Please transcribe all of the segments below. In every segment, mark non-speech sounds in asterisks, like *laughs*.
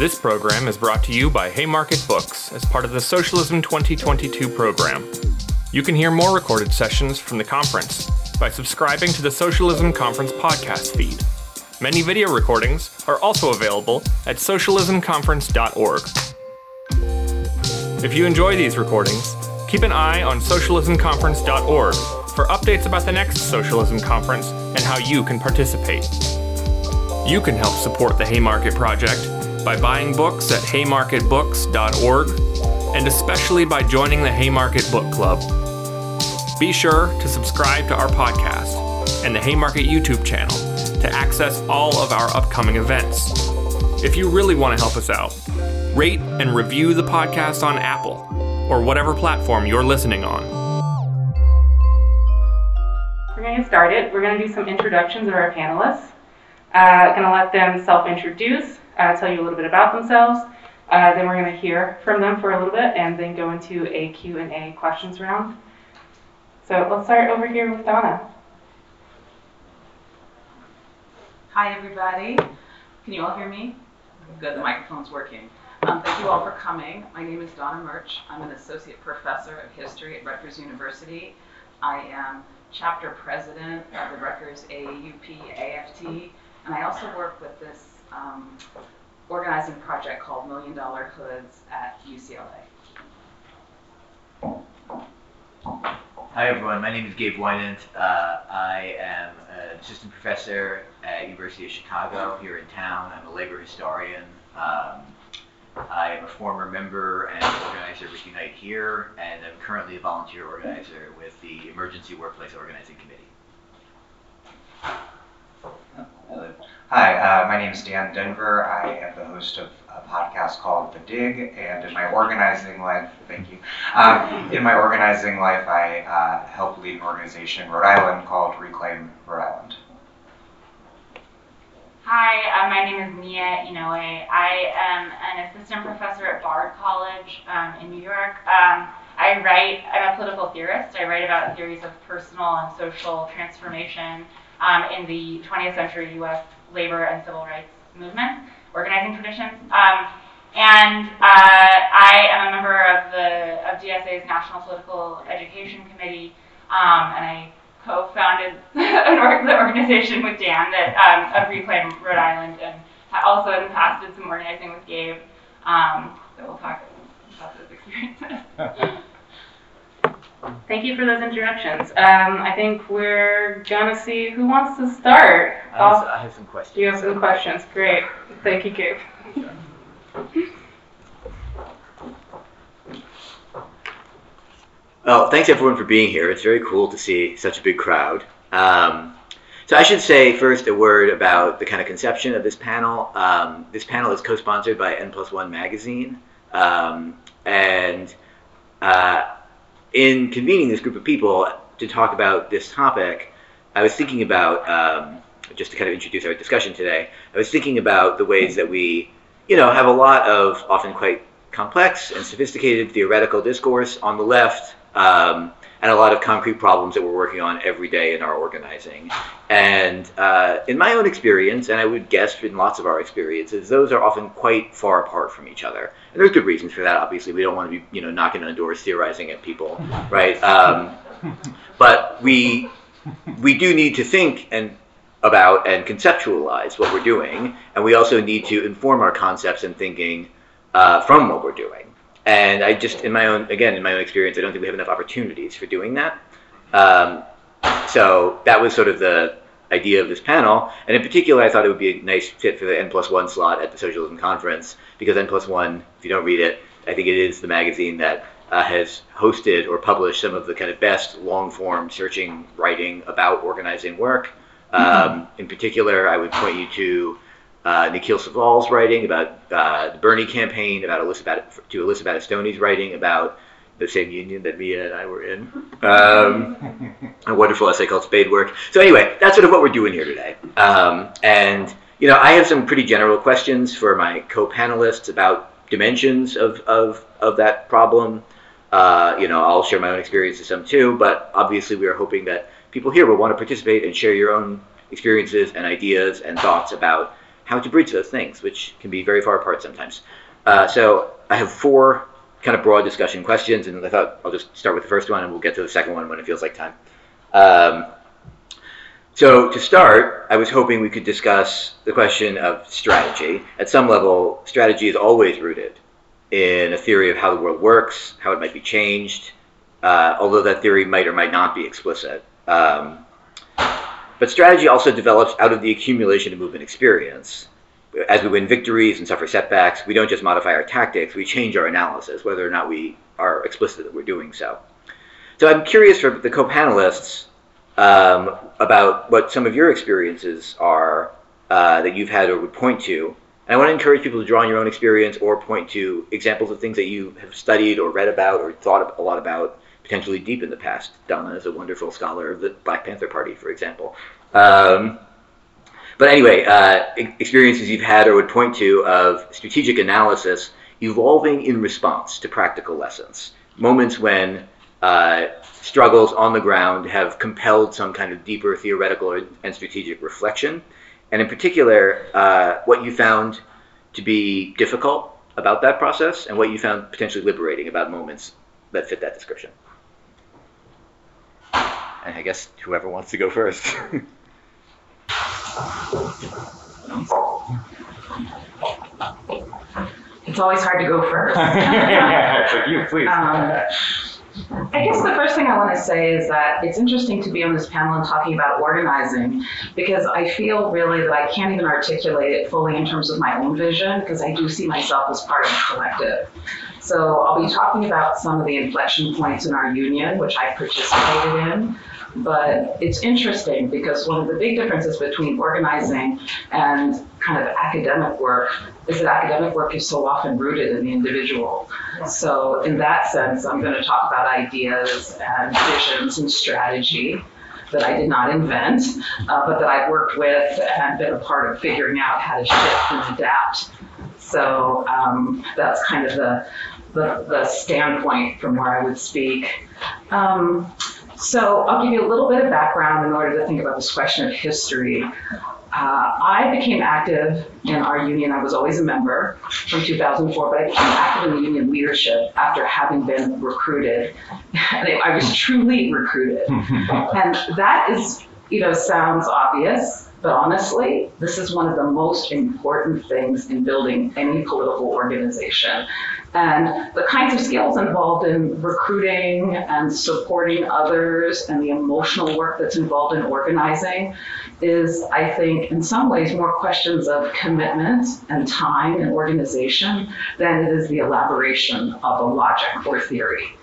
This program is brought to you by Haymarket Books as part of the Socialism 2022 program. You can hear more recorded sessions from the conference by subscribing to the Socialism Conference podcast feed. Many video recordings are also available at socialismconference.org. If you enjoy these recordings, keep an eye on socialismconference.org for updates about the next Socialism Conference and how you can participate. You can help support the Haymarket Project by buying books at haymarketbooks.org and especially by joining the Haymarket Book Club. Be sure to subscribe to our podcast and the Haymarket YouTube channel to access all of our upcoming events. If you really want to help us out, rate and review the podcast on Apple or whatever platform you're listening on. We're going to get started. We're going to do some introductions of our panelists. Uh, going to let them self-introduce, uh, tell you a little bit about themselves. Uh, then we're going to hear from them for a little bit and then go into a Q&A questions round. So let's start over here with Donna. Hi, everybody. Can you all hear me? Good, the microphone's working. Um, thank you all for coming. My name is Donna Murch. I'm an associate professor of history at Rutgers University. I am chapter president of the Rutgers AAUP AFT, and I also work with this um, organizing project called Million Dollar Hoods at UCLA. Hi everyone, my name is Gabe Winant. Uh, I am an assistant professor at University of Chicago here in town. I'm a labor historian. Um, I am a former member and organizer with Unite Here, and I'm currently a volunteer organizer with the Emergency Workplace Organizing Committee. Hi, uh, my name is Dan Denvir. I am the host of a podcast called The Dig, and in my organizing life, thank you. Um, in my organizing life, I uh, help lead an organization in Rhode Island called Reclaim Rhode Island. Hi, uh, my name is Mie Inouye. I am an assistant professor at Bard College um, in New York. Um, I write, I'm a political theorist. I write about theories of personal and social transformation um, in the 20th century US labor and civil rights movement, organizing traditions. Um, and uh, I am a member of the of DSA's National Political Education Committee, um, and I co-founded *laughs* an org- the organization with Dan that um, of Reclaim Rhode Island, and also in the past did some organizing with Gabe. Um, so we'll talk about those experiences. *laughs* Thank you for those introductions. Um, I think we're gonna see who wants to start. I have, Off- I have some questions. you have some questions. Great. Thank you, Gabe. Well, thanks everyone for being here. It's very cool to see such a big crowd. Um, so I should say first a word about the kind of conception of this panel. Um, this panel is co-sponsored by N Plus One magazine, um, and uh, in convening this group of people to talk about this topic, I was thinking about um, just to kind of introduce our discussion today. I was thinking about the ways that we, you know, have a lot of often quite complex and sophisticated theoretical discourse on the left, um, and a lot of concrete problems that we're working on every day in our organizing. And uh, in my own experience, and I would guess in lots of our experiences, those are often quite far apart from each other. And there's good reasons for that. Obviously, we don't want to be, you know, knocking on doors, theorizing at people, right? Um, but we we do need to think and about and conceptualize what we're doing, and we also need to inform our concepts and thinking uh, from what we're doing. And I just, in my own, again, in my own experience, I don't think we have enough opportunities for doing that. Um, so that was sort of the idea of this panel. And in particular, I thought it would be a nice fit for the N plus one slot at the Socialism Conference because N plus one, if you don't read it, I think it is the magazine that uh, has hosted or published some of the kind of best long form searching writing about organizing work. Um, in particular, I would point you to uh, Nikhil Saval's writing about uh, the Bernie campaign, about Bat- to Alyssa Battistoni's writing about the same union that Mie and I were in. Um, *laughs* a wonderful essay called Spade Work. So anyway, that's sort of what we're doing here today. Um, and you know, I have some pretty general questions for my co-panelists about dimensions of of, of that problem. Uh, you know, I'll share my own experiences some too, but obviously we are hoping that people here will want to participate and share your own experiences and ideas and thoughts about how to bridge those things, which can be very far apart sometimes. Uh, so I have four kind of broad discussion questions, and I thought I'll just start with the first one, and we'll get to the second one when it feels like time. Um, so to start, I was hoping we could discuss the question of strategy. At some level, strategy is always rooted in a theory of how the world works, how it might be changed, uh, although that theory might or might not be explicit. Um, but strategy also develops out of the accumulation of movement experience. As we win victories and suffer setbacks, we don't just modify our tactics, we change our analysis, whether or not we are explicit that we're doing so. So I'm curious for the co-panelists um, about what some of your experiences are uh, that you've had or would point to. And I want to encourage people to draw on your own experience or point to examples of things that you have studied or read about or thought a lot about potentially deep in the past. Donna is a wonderful scholar of the Black Panther Party, for example. Um, but anyway, uh, experiences you've had or would point to of strategic analysis evolving in response to practical lessons. Moments when uh, struggles on the ground have compelled some kind of deeper theoretical and strategic reflection. And in particular, uh, what you found to be difficult about that process and what you found potentially liberating about moments that fit that description. And I guess whoever wants to go first. *laughs* It's always hard to go first. *laughs* yeah, you, please. Um, I guess the first thing I want to say is that it's interesting to be on this panel and talking about organizing because I feel really that I can't even articulate it fully in terms of my own vision because I do see myself as part of the collective. So I'll be talking about some of the inflection points in our union, which I participated in. But it's interesting because one of the big differences between organizing and kind of academic work is that academic work is so often rooted in the individual. So, in that sense, I'm going to talk about ideas and visions and strategy that I did not invent, uh, but that I've worked with and been a part of figuring out how to shift and adapt. So, um, that's kind of the, the, the, standpoint from where I would speak. Um, so I'll give you a little bit of background in order to think about this question of history. Uh, I became active in our union. I was always a member from 2004, but I became active in the union leadership after having been recruited. *laughs* I was truly recruited. *laughs* and that is, you know, sounds obvious, but honestly, this is one of the most important things in building any political organization. And the kinds of skills involved in recruiting and supporting others and the emotional work that's involved in organizing is, I think, in some ways more questions of commitment and time and organization than it is the elaboration of a logic or theory.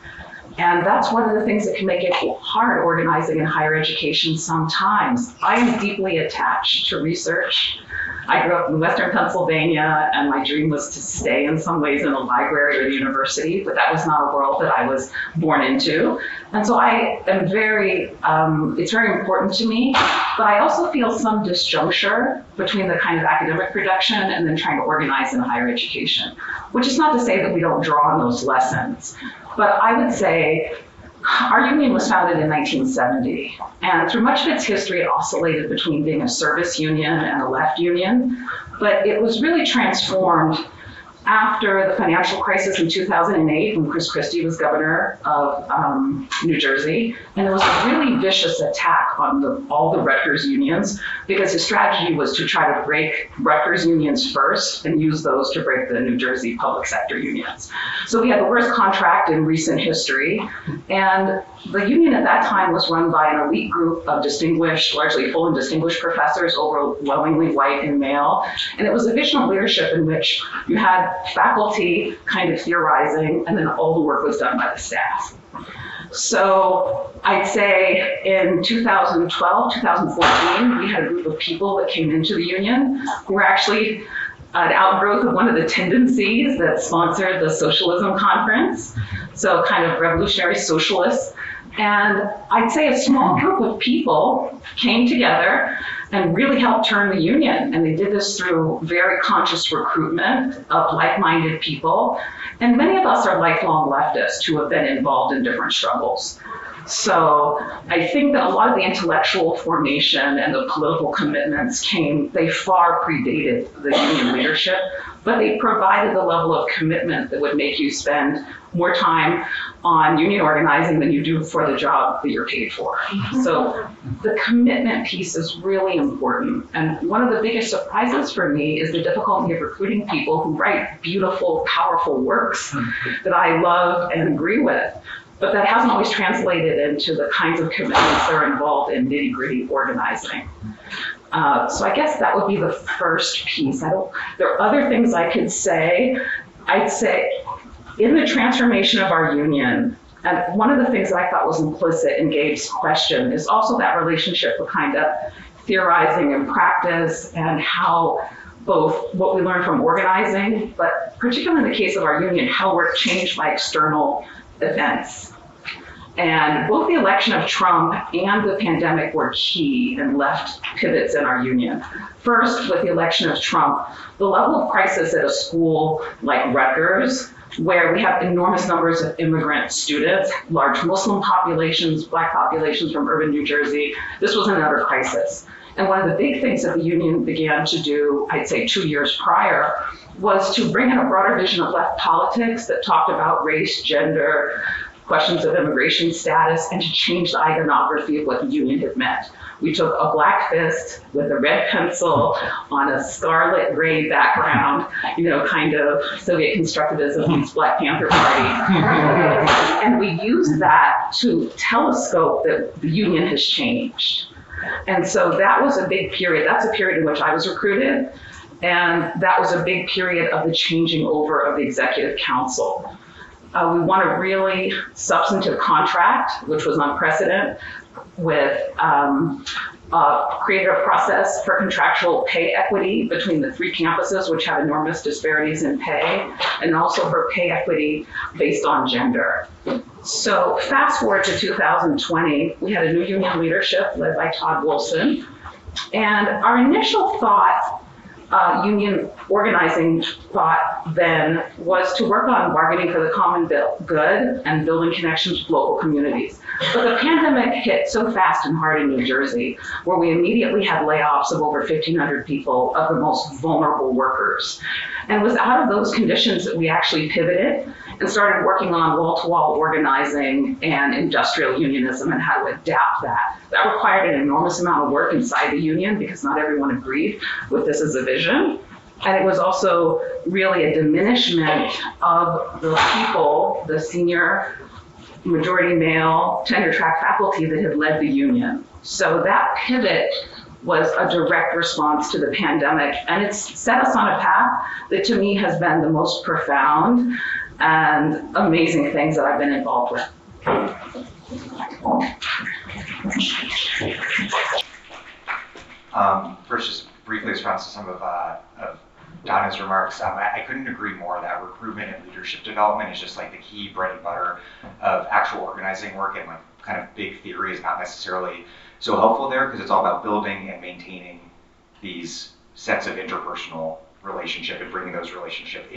And that's one of the things that can make it hard organizing in higher education sometimes. I am deeply attached to research. I grew up in Western Pennsylvania, and my dream was to stay in some ways in a library or the university, but that was not a world that I was born into. And so I am very, um, it's very important to me, but I also feel some disjuncture between the kind of academic production and then trying to organize in higher education, which is not to say that we don't draw on those lessons. But I would say our union was founded in 1970, and through much of its history, it oscillated between being a service union and a left union. But it was really transformed after the financial crisis in 2008, when Chris Christie was governor of um, New Jersey, and there was a really vicious attack on the, all the Rutgers unions because his strategy was to try to break Rutgers unions first and use those to break the New Jersey public sector unions. So we had the worst contract in recent history, and the union at that time was run by an elite group of distinguished, largely full and distinguished professors, overwhelmingly white and male, and it was a vision of leadership in which you had faculty kind of theorizing, and then all the work was done by the staff. So I'd say in 2012, 2014, we had a group of people that came into the union who were actually an outgrowth of one of the tendencies that sponsored the socialism conference. So kind of revolutionary socialists. And I'd say a small hmm. group of people came together and really helped turn the union. And they did this through very conscious recruitment of like minded people. And many of us are lifelong leftists who have been involved in different struggles. So I think that a lot of the intellectual formation and the political commitments came, they far predated the union leadership, but they provided the level of commitment that would make you spend more time on union organizing than you do for the job that you're paid for. Mm-hmm. So the commitment piece is really important. And one of the biggest surprises for me is the difficulty of recruiting people who write beautiful, powerful works mm-hmm. that I love and agree with. But that hasn't always translated into the kinds of commitments that are involved in nitty gritty organizing. Uh, so I guess that would be the first piece. I don't, there are other things I could say. I'd say in the transformation of our union, and one of the things that I thought was implicit in Gabe's question is also that relationship with kind of theorizing and practice and how both what we learn from organizing, but particularly in the case of our union, how we're changed by external events. And both the election of Trump and the pandemic were key and left pivots in our union. First, with the election of Trump, the level of crisis at a school like Rutgers, where we have enormous numbers of immigrant students, large Muslim populations, black populations from urban New Jersey, this was another crisis. And one of the big things that the union began to do, I'd say two years prior, was to bring in a broader vision of left politics that talked about race, gender, questions of immigration status, and to change the iconography of what the union had meant. We took a black fist with a red pencil on a scarlet gray background, you know, kind of Soviet constructivism hmm. meets Black Panther Party. *laughs* and we used that to telescope that the union has changed. And so that was a big period. That's a period in which I was recruited. And that was a big period of the changing over of the executive council. Uh, we won a really substantive contract, which was unprecedented, with um, uh, created a process for contractual pay equity between the three campuses, which have enormous disparities in pay, and also for pay equity based on gender. So fast forward to 2020, we had a new union leadership led by Todd Wolfson, and our initial thought uh, union organizing thought then was to work on bargaining for the common good and building connections with local communities. But the pandemic hit so fast and hard in New Jersey, where we immediately had layoffs of over 1,500 people, of the most vulnerable workers. And it was out of those conditions that we actually pivoted and started working on wall to wall organizing and industrial unionism and how to adapt that. That required an enormous amount of work inside the union because not everyone agreed with this as a vision. And it was also really a diminishment of the people, the senior majority male tenure track faculty that had led the union. So that pivot was a direct response to the pandemic. And it's set us on a path that to me has been the most profound and amazing things that I've been involved with. Um, first, just briefly response to some of, uh, of Donna's remarks. Um, I, I, couldn't agree more that recruitment and leadership development is just like the key bread and butter of actual organizing work and like kind of big theory is not necessarily so helpful there because it's all about building and maintaining these sets of interpersonal relationship and bringing those relationship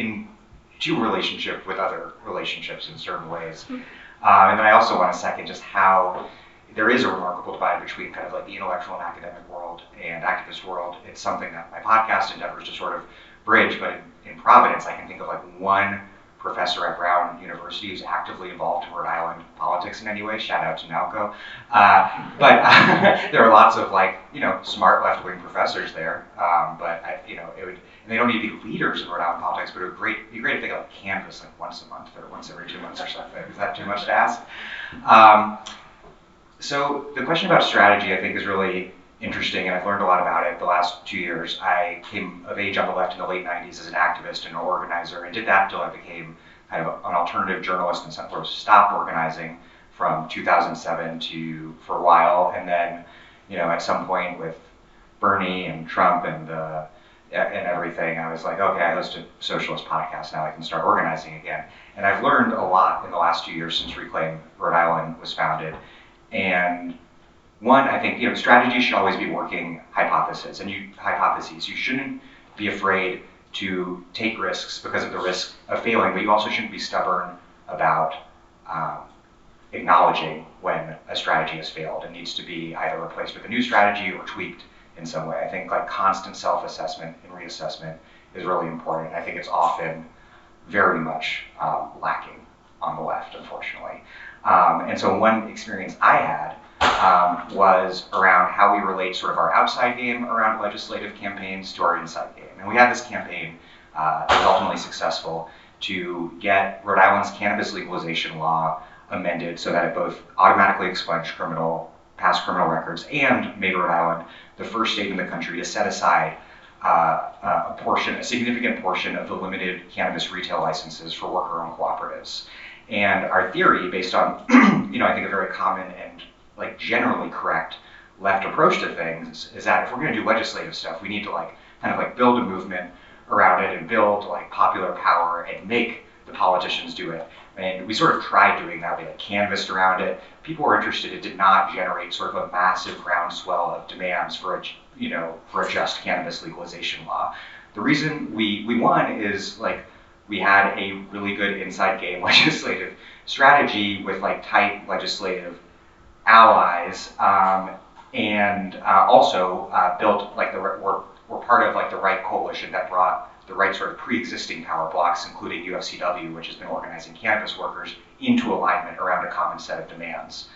into relationship with other relationships in certain ways. Mm-hmm. Uh, and then I also want to second just how there is a remarkable divide between kind of like the intellectual and academic world and activist world. It's something that my podcast endeavors to sort of bridge, but in, in Providence, I can think of like one professor at Brown University who's actively involved in Rhode Island politics in any way. Shout out to Nalco. Uh, but uh, *laughs* there are lots of like you know smart left wing professors there. Um, but I, you know it would and they don't need to be leaders in Rhode Island politics, but it would great, be great if they got like canvas like once a month or once every two months or something. Is that too much to ask? Um, so the question about strategy, I think, is really interesting, and I've learned a lot about it the last two years. I came of age on the left in the late 90s as an activist and an organizer, and did that until I became kind of an alternative journalist and sort of stopped organizing from 2007 to for a while, and then, you know, at some point with Bernie and Trump and uh, and everything, I was like, okay, I host a socialist podcast now. I can start organizing again. And I've learned a lot in the last two years since Reclaim Rhode Island was founded. And one, I think you know strategy should always be working hypotheses, and you hypotheses. You shouldn't be afraid to take risks because of the risk of failing, but you also shouldn't be stubborn about um, acknowledging when a strategy has failed and needs to be either replaced with a new strategy or tweaked in some way. I think like constant self-assessment and reassessment is really important. I think it's often very much um, lacking on the left, unfortunately. Um, and so one experience I had um, was around how we relate sort of our outside game around legislative campaigns to our inside game. And we had this campaign uh, that was ultimately successful to get Rhode Island's cannabis legalization law amended so that it both automatically expunged criminal past criminal records and made Rhode Island the first state in the country to set aside uh, a portion, a significant portion of the limited cannabis retail licenses for worker-owned cooperatives. And our theory, based on, *clears throat* you know, I think a very common and like generally correct left approach to things, is that if we're going to do legislative stuff, we need to like kind of like build a movement around it and build like popular power and make the politicians do it. And we sort of tried doing that. We like canvassed around it. People were interested. It did not generate sort of a massive groundswell of demands for a you know for a just cannabis legalization law. The reason we we won is like we had a really good inside game *laughs* legislative strategy with like tight legislative allies, um, and uh, also uh, built like the we're, we're part of like the right coalition that brought the right sort of pre-existing power blocks, including UFCW, which has been organizing cannabis workers, into alignment around a common set of demands.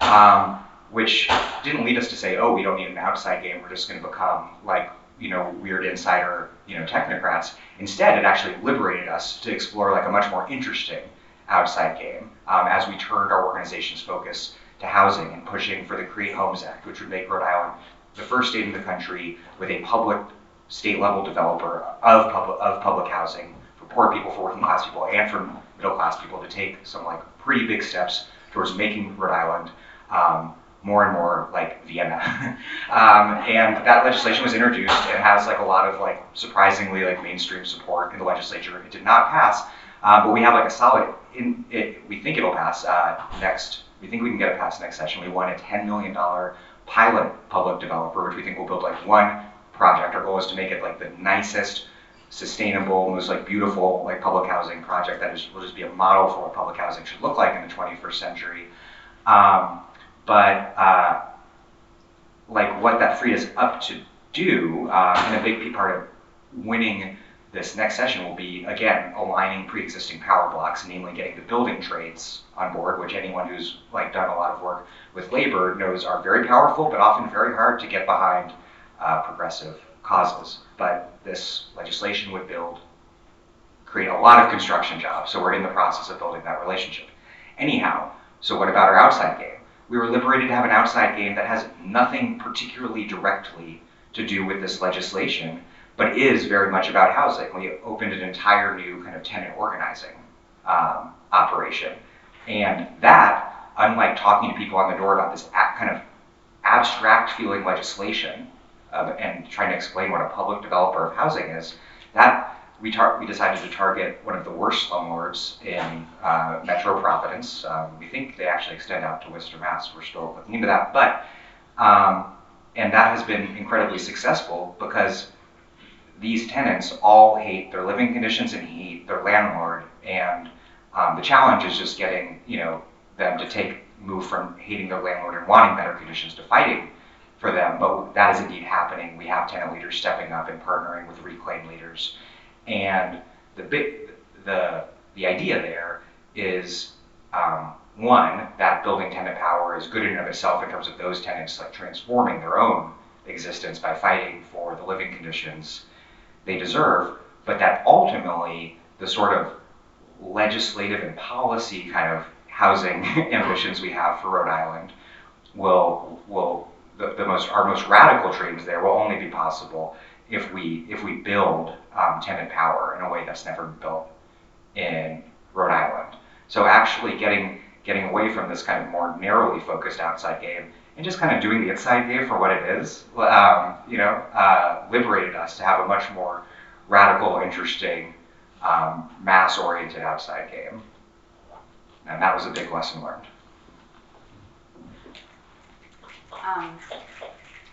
Um, which didn't lead us to say, oh, we don't need an outside game, we're just going to become like, you know, weird insider, you know, technocrats. Instead, it actually liberated us to explore like a much more interesting outside game um, as we turned our organization's focus to housing and pushing for the Create Homes Act, which would make Rhode Island the first state in the country with a public state level developer of public, of public housing for poor people, for working class people, and for middle class people to take some like pretty big steps towards making Rhode Island um, more and more like Vienna. *laughs* um, and that legislation was introduced and has like a lot of like surprisingly like mainstream support in the legislature. It did not pass, uh, but we have like a solid. In it, we think it'll pass uh, next. We think we can get it passed next session. We want a $10 million pilot public developer, which we think will build like one project. Our goal is to make it like the nicest, sustainable, most like beautiful like public housing project that is will just be a model for what public housing should look like in the 21st century. Um, but uh, like what that freed us up to do, uh, and a big part of winning this next session will be again aligning pre-existing power blocks, namely getting the building trades on board, which anyone who's like done a lot of work with labor knows are very powerful, but often very hard to get behind uh, progressive causes. But this legislation would build, create a lot of construction jobs. So we're in the process of building that relationship. Anyhow, so what about our outside game? We were liberated to have an outside game that has nothing particularly directly to do with this legislation, but is very much about housing. We opened an entire new kind of tenant organizing um, operation. And that, unlike talking to people on the door about this kind of abstract feeling legislation, and trying to explain what a public developer of housing is, that we, tar- we decided to target one of the worst slumlords in uh, Metro Providence. Um, we think they actually extend out to Worcester, Mass. We're still looking into that, but um, and that has been incredibly successful because these tenants all hate their living conditions and hate their landlord, and um, the challenge is just getting you know them to take move from hating their landlord and wanting better conditions to fighting for them, but that is indeed happening. We have tenant leaders stepping up and partnering with reclaim leaders. And the big, the, the idea there is um, one, that building tenant power is good in and of itself in terms of those tenants like transforming their own existence by fighting for the living conditions they deserve, but that ultimately the sort of legislative and policy kind of housing *laughs* ambitions we have for Rhode Island will will the, the most our most radical dreams there will only be possible if we if we build um, tenant power in a way that's never built in Rhode Island. So actually getting getting away from this kind of more narrowly focused outside game and just kind of doing the inside game for what it is, um, you know, uh, liberated us to have a much more radical, interesting, um, mass-oriented outside game. And that was a big lesson learned. Um,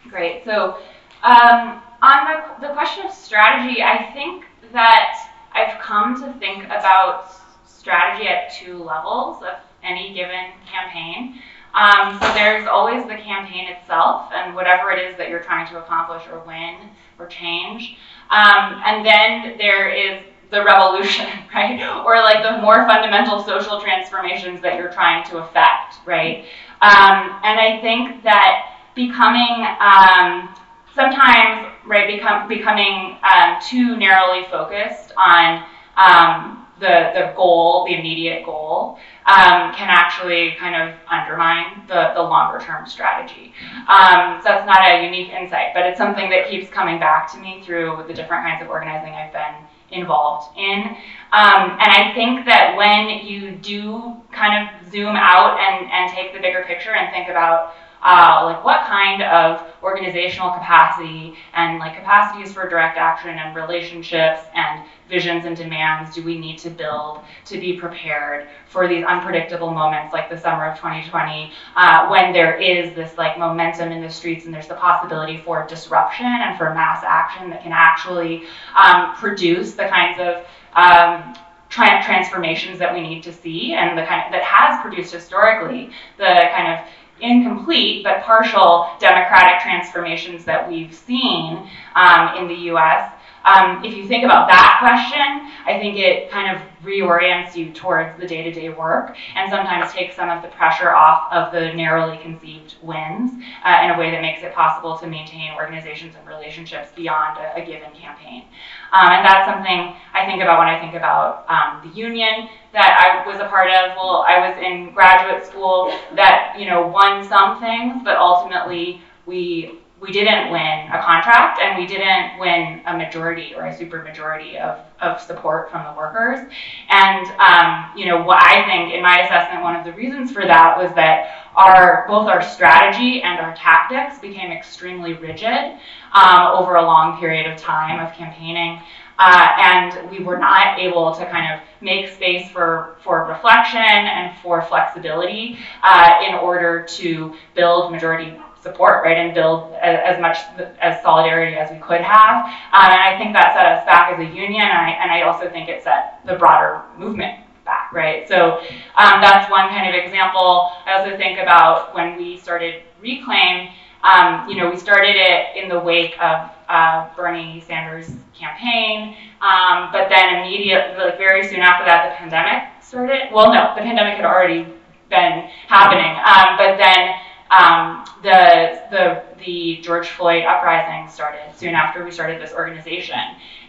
great. So, um, on the, the question of strategy, I think that I've come to think about strategy at two levels of any given campaign. Um, so there's always the campaign itself and whatever it is that you're trying to accomplish or win or change. Um, and then there is the revolution, *laughs* right? Or like the more fundamental social transformations that you're trying to affect, right? Um, and I think that becoming um, sometimes, right, become, becoming um, too narrowly focused on um, the, the goal, the immediate goal, um, can actually kind of undermine the, the longer term strategy. Um, so that's not a unique insight, but it's something that keeps coming back to me through the different kinds of organizing I've been involved in. Um, and I think that when you do kind of zoom out and, and take the bigger picture and think about uh, like what kind of organizational capacity and like capacities for direct action and relationships and visions and demands do we need to build to be prepared for these unpredictable moments like the summer of 2020 uh, when there is this like momentum in the streets and there's the possibility for disruption and for mass action that can actually um, produce the kinds of um, transformations that we need to see and the kind of, that has produced historically the kind of incomplete but partial democratic transformations that we've seen um, in the US um, if you think about that question, I think it kind of reorients you towards the day to day work and sometimes takes some of the pressure off of the narrowly conceived wins uh, in a way that makes it possible to maintain organizations and relationships beyond a, a given campaign. Um, and that's something I think about when I think about um, the union that I was a part of. Well, I was in graduate school that, you know, won some things, but ultimately we we didn't win a contract and we didn't win a majority or a supermajority of, of support from the workers. And, um, you know, what I think in my assessment, one of the reasons for that was that our, both our strategy and our tactics became extremely rigid um, over a long period of time of campaigning. Uh, and we were not able to kind of make space for, for reflection and for flexibility uh, in order to build majority support, right, and build as, as much as solidarity as we could have. Um, and I think that set us back as a union, and I, and I also think it set the broader movement back, right? So um, that's one kind of example. I also think about when we started Reclaim, um, you know, we started it in the wake of uh, Bernie Sanders' campaign, um, but then immediately, like very soon after that, the pandemic started. Well, no, the pandemic had already been happening, um, but then um, the, the, the George Floyd uprising started soon after we started this organization.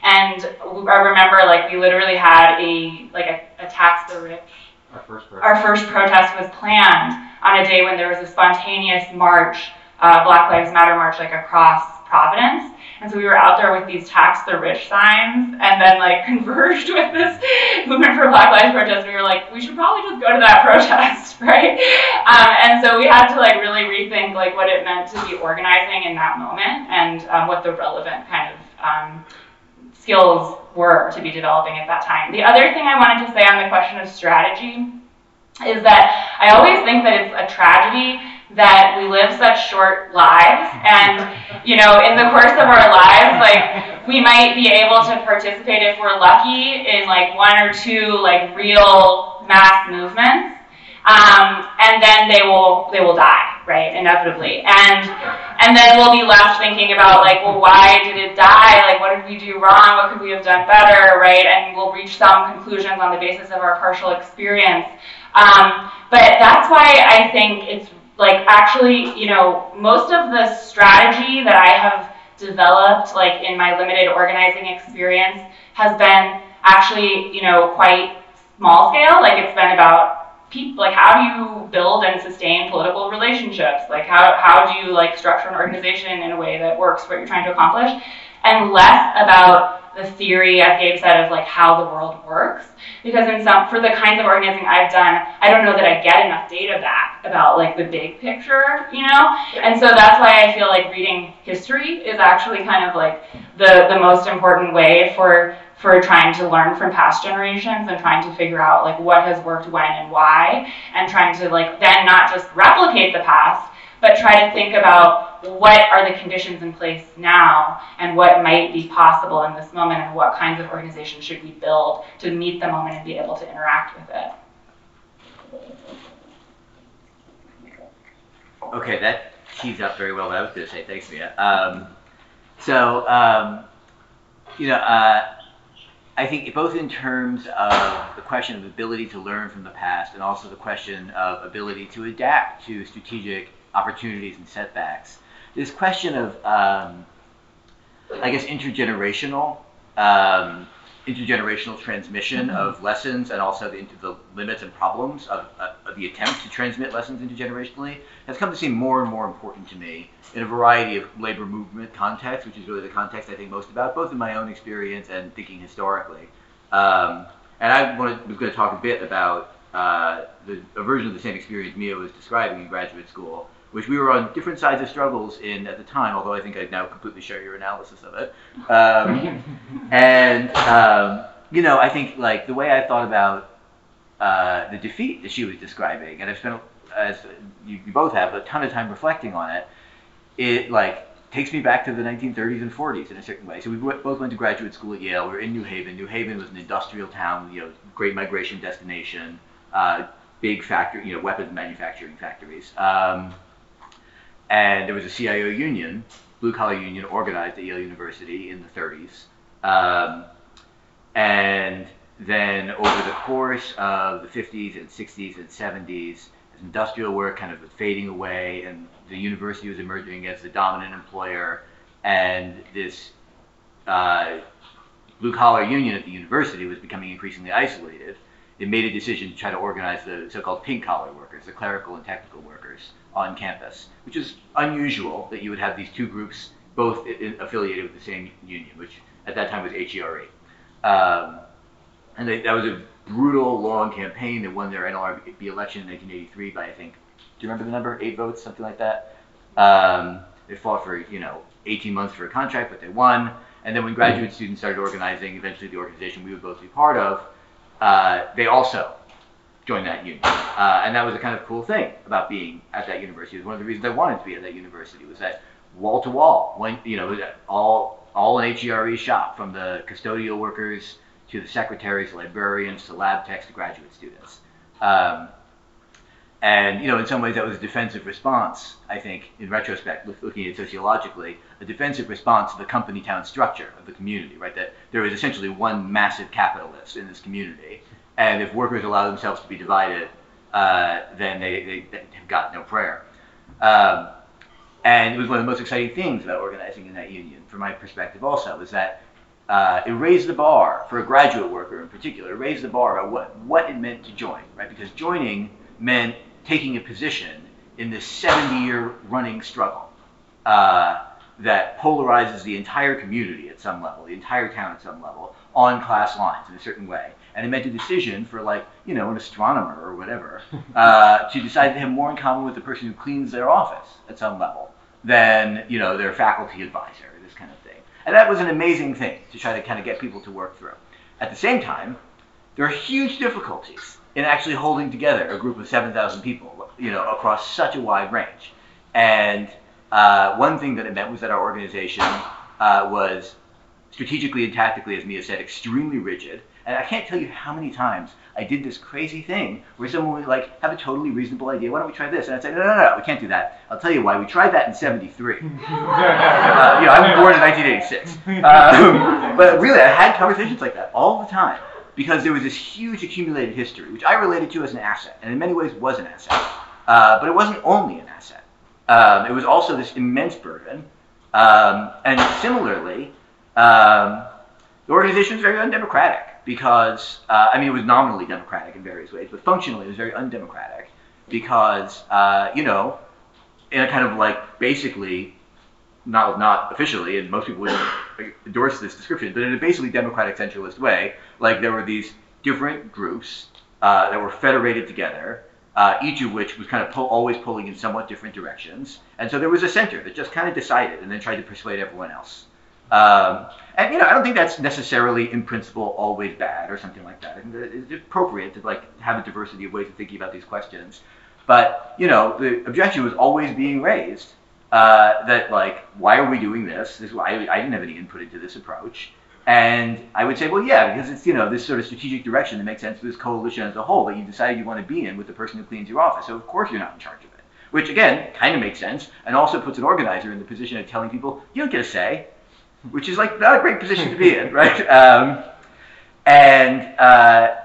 And I remember like we literally had a like a, a tax the rich. Our first, Our first protest was planned on a day when there was a spontaneous march, uh, Black Lives Matter march, like across Providence. And so we were out there with these tax the rich signs and then like *laughs* converged with this movement for Black Lives protest. We were like, we should probably just go to that *laughs* protest, right? Um, and so we had to like really rethink like what it meant to be organizing in that moment and um, what the relevant kind of um, skills were to be developing at that time. The other thing I wanted to say on the question of strategy is that I always think that it's a tragedy that we live such short lives. And you know in the course of our lives like we might be able to participate if we're lucky in like one or two like real mass movements. Um, and then they will they will die right inevitably. And and then we'll be left thinking about like well why did it die? Like what did we do wrong? What could we have done better right? And we'll reach some conclusions on the basis of our partial experience. Um, but that's why i think it's like actually, you know, most of the strategy that I have developed, like in my limited organizing experience, has been actually, you know, quite small scale. Like it's been about people, like how do you build and sustain political relationships? Like how, how do you like structure an organization in a way that works for what you're trying to accomplish? And less about the theory, as Gabe said, of like how the world works. Because in some, for the kinds of organizing I've done, I don't know that I get enough data back about like the big picture, you know? And so that's why I feel like reading history is actually kind of like the, the most important way for for trying to learn from past generations and trying to figure out like what has worked when and why and trying to like then not just replicate the past but try to think about what are the conditions in place now and what might be possible in this moment and what kinds of organizations should we build to meet the moment and be able to interact with it. Okay, that tees up very well what I was going to say. Thanks, Mie. Um, so, um, you know, uh, I think both in terms of the question of ability to learn from the past and also the question of ability to adapt to strategic opportunities and setbacks, this question of, um, I guess, intergenerational um, intergenerational transmission mm-hmm. of lessons and also the, the limits and problems of, uh, of, the attempt to transmit lessons intergenerationally has come to seem more and more important to me in a variety of labor movement contexts, which is really the context I think most about, both in my own experience and thinking historically. Um, and I wanted, was going to talk a bit about uh, the, a version of the same experience Mie was describing in graduate school, which we were on different sides of struggles in at the time, although I think I now completely share your analysis of it. Um, *laughs* and, um, you know, I think like the way I thought about uh, the defeat that she was describing, and I've spent, as you, you, both have, a ton of time reflecting on it, it like takes me back to the 1930s and 40s in a certain way. So we both went to graduate school at Yale. We were in New Haven. New Haven was an industrial town, you know, great migration destination, uh, big factory, you know, weapons manufacturing factories. Um, and there was a CIO union, blue collar union, organized at Yale University in the 30s. Um, and then over the course of the 50s and 60s and 70s, as industrial work kind of was fading away, and the university was emerging as the dominant employer, and this uh, blue collar union at the university was becoming increasingly isolated. It made a decision to try to organize the so called pink collar workers, the clerical and technical workers on campus, which is unusual that you would have these two groups both affiliated with the same union, which at that time was HERE. Um, and they, that was a brutal, long campaign that won their NLRB election in 1983 by, I think, do you remember the number? Eight votes, something like that. Um, they fought for, you know, 18 months for a contract, but they won. And then when graduate students started organizing, eventually the organization we would both be part of, uh, they also joined that union. Uh, and that was a kind of cool thing about being at that university. It was one of the reasons I wanted to be at that university was that wall to wall, when you know, all all in HERE shop, from the custodial workers to the secretaries, librarians, to lab techs, to graduate students. Um, and you know, in some ways, that was a defensive response. I think, in retrospect, looking at it sociologically, a defensive response to the company town structure of the community. Right, that there was essentially one massive capitalist in this community, and if workers allow themselves to be divided, uh, then they, they, they, have got no prayer. Um, and it was one of the most exciting things about organizing in that union, from my perspective also, was that uh, it raised the bar for a graduate worker in particular. It raised the bar about what, what it meant to join, right? Because joining meant taking a position in this 70-year running struggle uh, that polarizes the entire community at some level, the entire town at some level, on class lines in a certain way and it meant a decision for like you know an astronomer or whatever *laughs* uh, to decide to have more in common with the person who cleans their office at some level than you know their faculty advisor, this kind of thing. And that was an amazing thing to try to kind of get people to work through. At the same time, there are huge difficulties in actually holding together a group of 7,000 people, you know, across such a wide range. And uh, one thing that it meant was that our organization uh, was strategically and tactically, as Mie said, extremely rigid and I can't tell you how many times I did this crazy thing where someone would like have a totally reasonable idea. Why don't we try this? And I'd say, no, no, no, no we can't do that. I'll tell you why. We tried that in '73. *laughs* uh, you know, I was born in 1986. *laughs* Um, but really, I had conversations like that all the time because there was this huge accumulated history, which I related to as an asset, and in many ways was an asset. Uh, but it wasn't only an asset. Um, it was also this immense burden. Um, and similarly, um, the organization was very undemocratic because, uh, I mean, it was nominally democratic in various ways, but functionally it was very undemocratic because, uh, you know, in a kind of like basically, not, not officially, and most people wouldn't endorse this description, but in a basically democratic centralist way, like there were these different groups uh, that were federated together, uh, each of which was kind of pull, always pulling in somewhat different directions. And so there was a center that just kind of decided and then tried to persuade everyone else. Um, and you know, I don't think that's necessarily in principle always bad or something like that. I think that it's appropriate to like have a diversity of ways of thinking about these questions. But you know, the objection was always being raised uh, that like, why are we doing this? This why I didn't have any input into this approach. And I would say, well, yeah, because it's you know this sort of strategic direction that makes sense for this coalition as a whole that you decided you want to be in with the person who cleans your office. So of course you're not in charge of it. which again kind of makes sense, and also puts an organizer in the position of telling people you don't get a say, which is like not a great position to be in, *laughs* right? Um, and uh,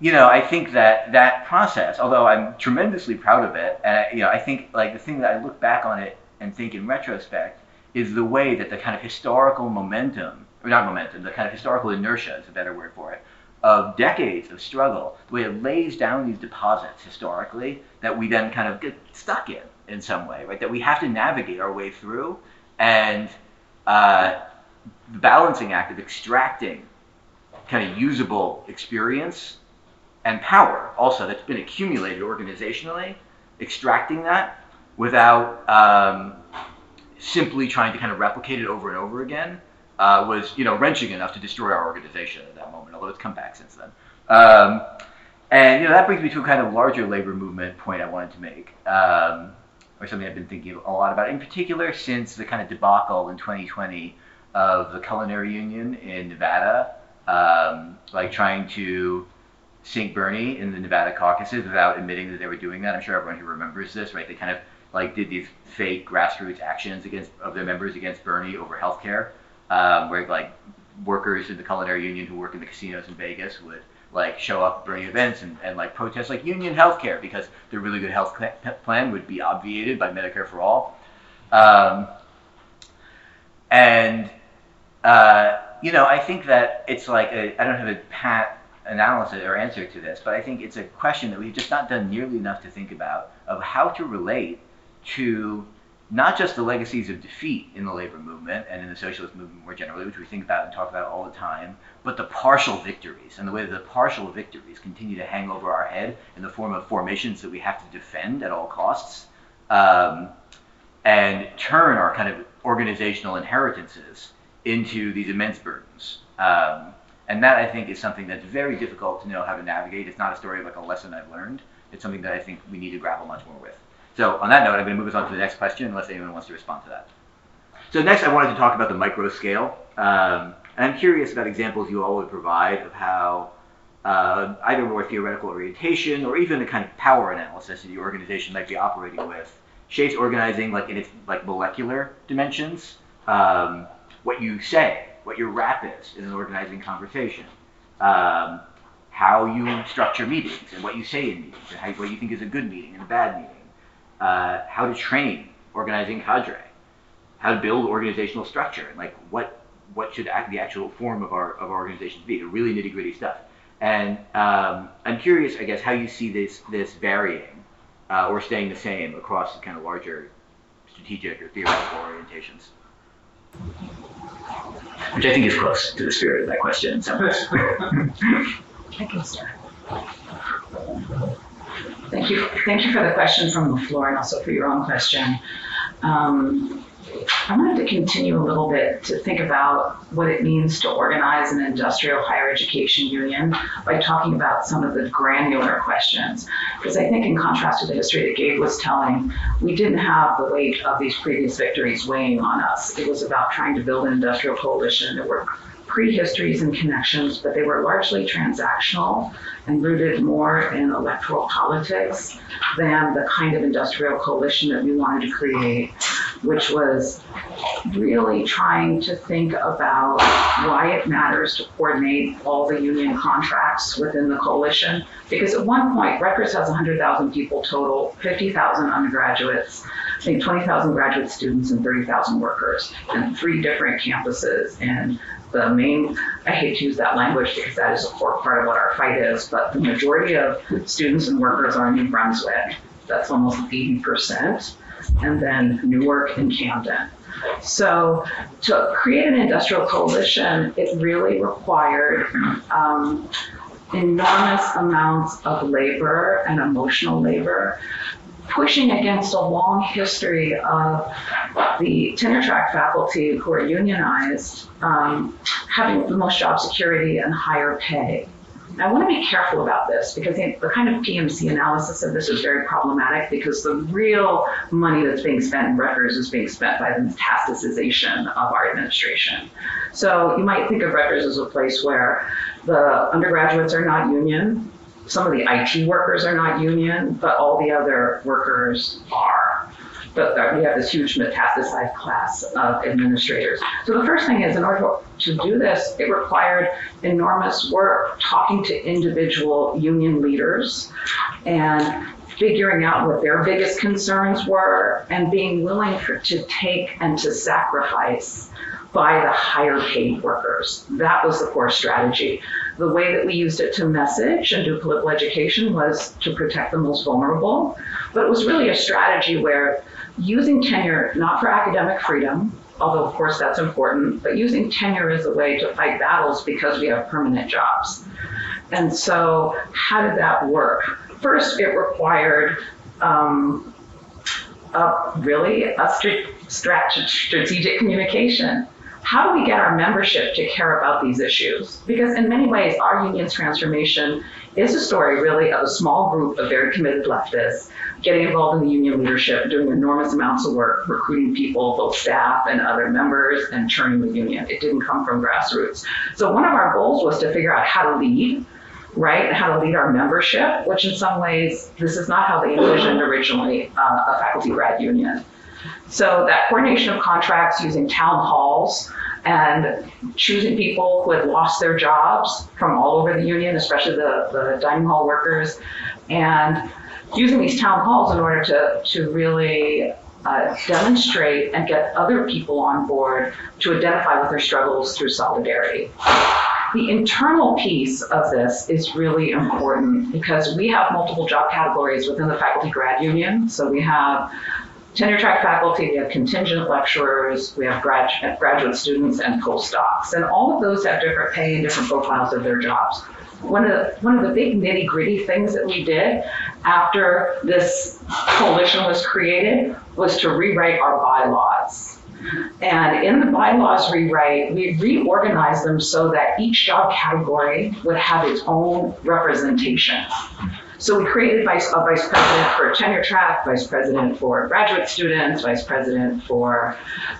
you know, I think that that process, although I'm tremendously proud of it, and I, you know, I think like the thing that I look back on it and think in retrospect is the way that the kind of historical momentum, not momentum, the kind of historical inertia is a better word for it, of decades of struggle, the way it lays down these deposits historically that we then kind of get stuck in in some way, right? That we have to navigate our way through, and uh, the balancing act of extracting kind of usable experience and power also that's been accumulated organizationally, extracting that without um, simply trying to kind of replicate it over and over again uh, was you know wrenching enough to destroy our organization at that moment. Although it's come back since then. Um, and you know that brings me to a kind of larger labor movement point I wanted to make, um, or something I've been thinking a lot about, in particular since the kind of debacle in 2020 of the culinary union in Nevada, um, like trying to sink Bernie in the Nevada caucuses without admitting that they were doing that. I'm sure everyone who remembers this, right? They kind of like did these fake grassroots actions against of their members against Bernie over healthcare, um, where like workers in the culinary union who work in the casinos in Vegas would like show up during events and, and like protest like union healthcare because their really good health plan would be obviated by Medicare for all. Um, and uh, you know, I think that it's like I don't have a pat analysis or answer to this, but I think it's a question that we've just not done nearly enough to think about of how to relate to not just the legacies of defeat in the labor movement and in the socialist movement more generally, which we think about and talk about all the time, but the partial victories and the way that the partial victories continue to hang over our head in the form of formations that we have to defend at all costs, um, and turn our kind of organizational inheritances into these immense burdens. Um, and that I think is something that's very difficult to know how to navigate. It's not a story of like a lesson I've learned. It's something that I think we need to grapple much more with. So on that note, I'm going to move us on to the next question, unless anyone wants to respond to that. So next, I wanted to talk about the micro scale. Um, and I'm curious about examples you all would provide of how uh, either more theoretical orientation or even the kind of power analysis that your organization might be operating with shapes organizing like in its like molecular dimensions, um, what you say, what your rap is in an organizing conversation, um, how you structure meetings and what you say in meetings, and how, what you think is a good meeting and a bad meeting, uh, how to train organizing cadre, how to build organizational structure, and like what what should act, the actual form of our of our organizations be, the really nitty gritty stuff. And um, I'm curious, I guess, how you see this this varying uh, or staying the same across the kind of larger strategic or theoretical orientations which I think is close to the spirit of that question. So. *laughs* *laughs* I can start. Thank you. Thank you for the question from the floor and also for your own question. Um, I wanted to continue a little bit to think about what it means to organize an industrial higher education union by talking about some of the granular questions. Because I think, in contrast to the history that Gabe was telling, we didn't have the weight of these previous victories weighing on us. It was about trying to build an industrial coalition. that were prehistories and connections, but they were largely transactional and rooted more in electoral politics than the kind of industrial coalition that we wanted to create, which was really trying to think about why it matters to coordinate all the union contracts within the coalition. Because at one point, Rutgers has 100,000 people total, 50,000 undergraduates, I think 20,000 graduate students and 30,000 workers, and three different campuses in the main, I hate to use that language because that is a core part of what our fight is, but the majority of students and workers are in New Brunswick. That's almost 80%. And then Newark and Camden. So to create an industrial coalition, it really required um, enormous amounts of labor and emotional labor pushing against a long history of the tenure track faculty who are unionized um, having the most job security and higher pay. I want to be careful about this because the, the kind of PMC analysis of this is very problematic because the real money that's being spent in Rutgers is being spent by the metastasization of our administration. So you might think of Rutgers as a place where the undergraduates are not union, some of the IT workers are not union, but all the other workers are. but uh, we have this huge metastasized class of administrators. So the first thing is, in order to do this, it required enormous work talking to individual union leaders and figuring out what their biggest concerns were and being willing for, to take and to sacrifice by the higher paid workers. That was the core strategy. The way that we used it to message and do political education was to protect the most vulnerable, but it was really a strategy where using tenure not for academic freedom, although of course that's important, but using tenure as a way to fight battles because we have permanent jobs. And so, how did that work? First, it required um, a, really a strategic communication. How do we get our membership to care about these issues? Because in many ways, our union's transformation is a story really of a small group of very committed leftists getting involved in the union leadership, doing enormous amounts of work, recruiting people, both staff and other members, and churning the union. It didn't come from grassroots. So one of our goals was to figure out how to lead, right, and how to lead our membership, which in some ways, this is not how they envisioned originally uh, a faculty grad union. So that coordination of contracts using town halls and choosing people who had lost their jobs from all over the union, especially the, the dining hall workers, and using these town halls in order to, to really uh, demonstrate and get other people on board to identify with their struggles through solidarity. The internal piece of this is really important because we have multiple job categories within the faculty grad union. So we have tenure track faculty, we have contingent lecturers, we have grad, graduate students and postdocs. And all of those have different pay and different profiles of their jobs. One of the, one of the big nitty gritty things that we did after this coalition was created was to rewrite our bylaws. And in the bylaws rewrite, we reorganized them so that each job category would have its own representation. So we created vice, a vice president for tenure track, vice president for graduate students, vice president for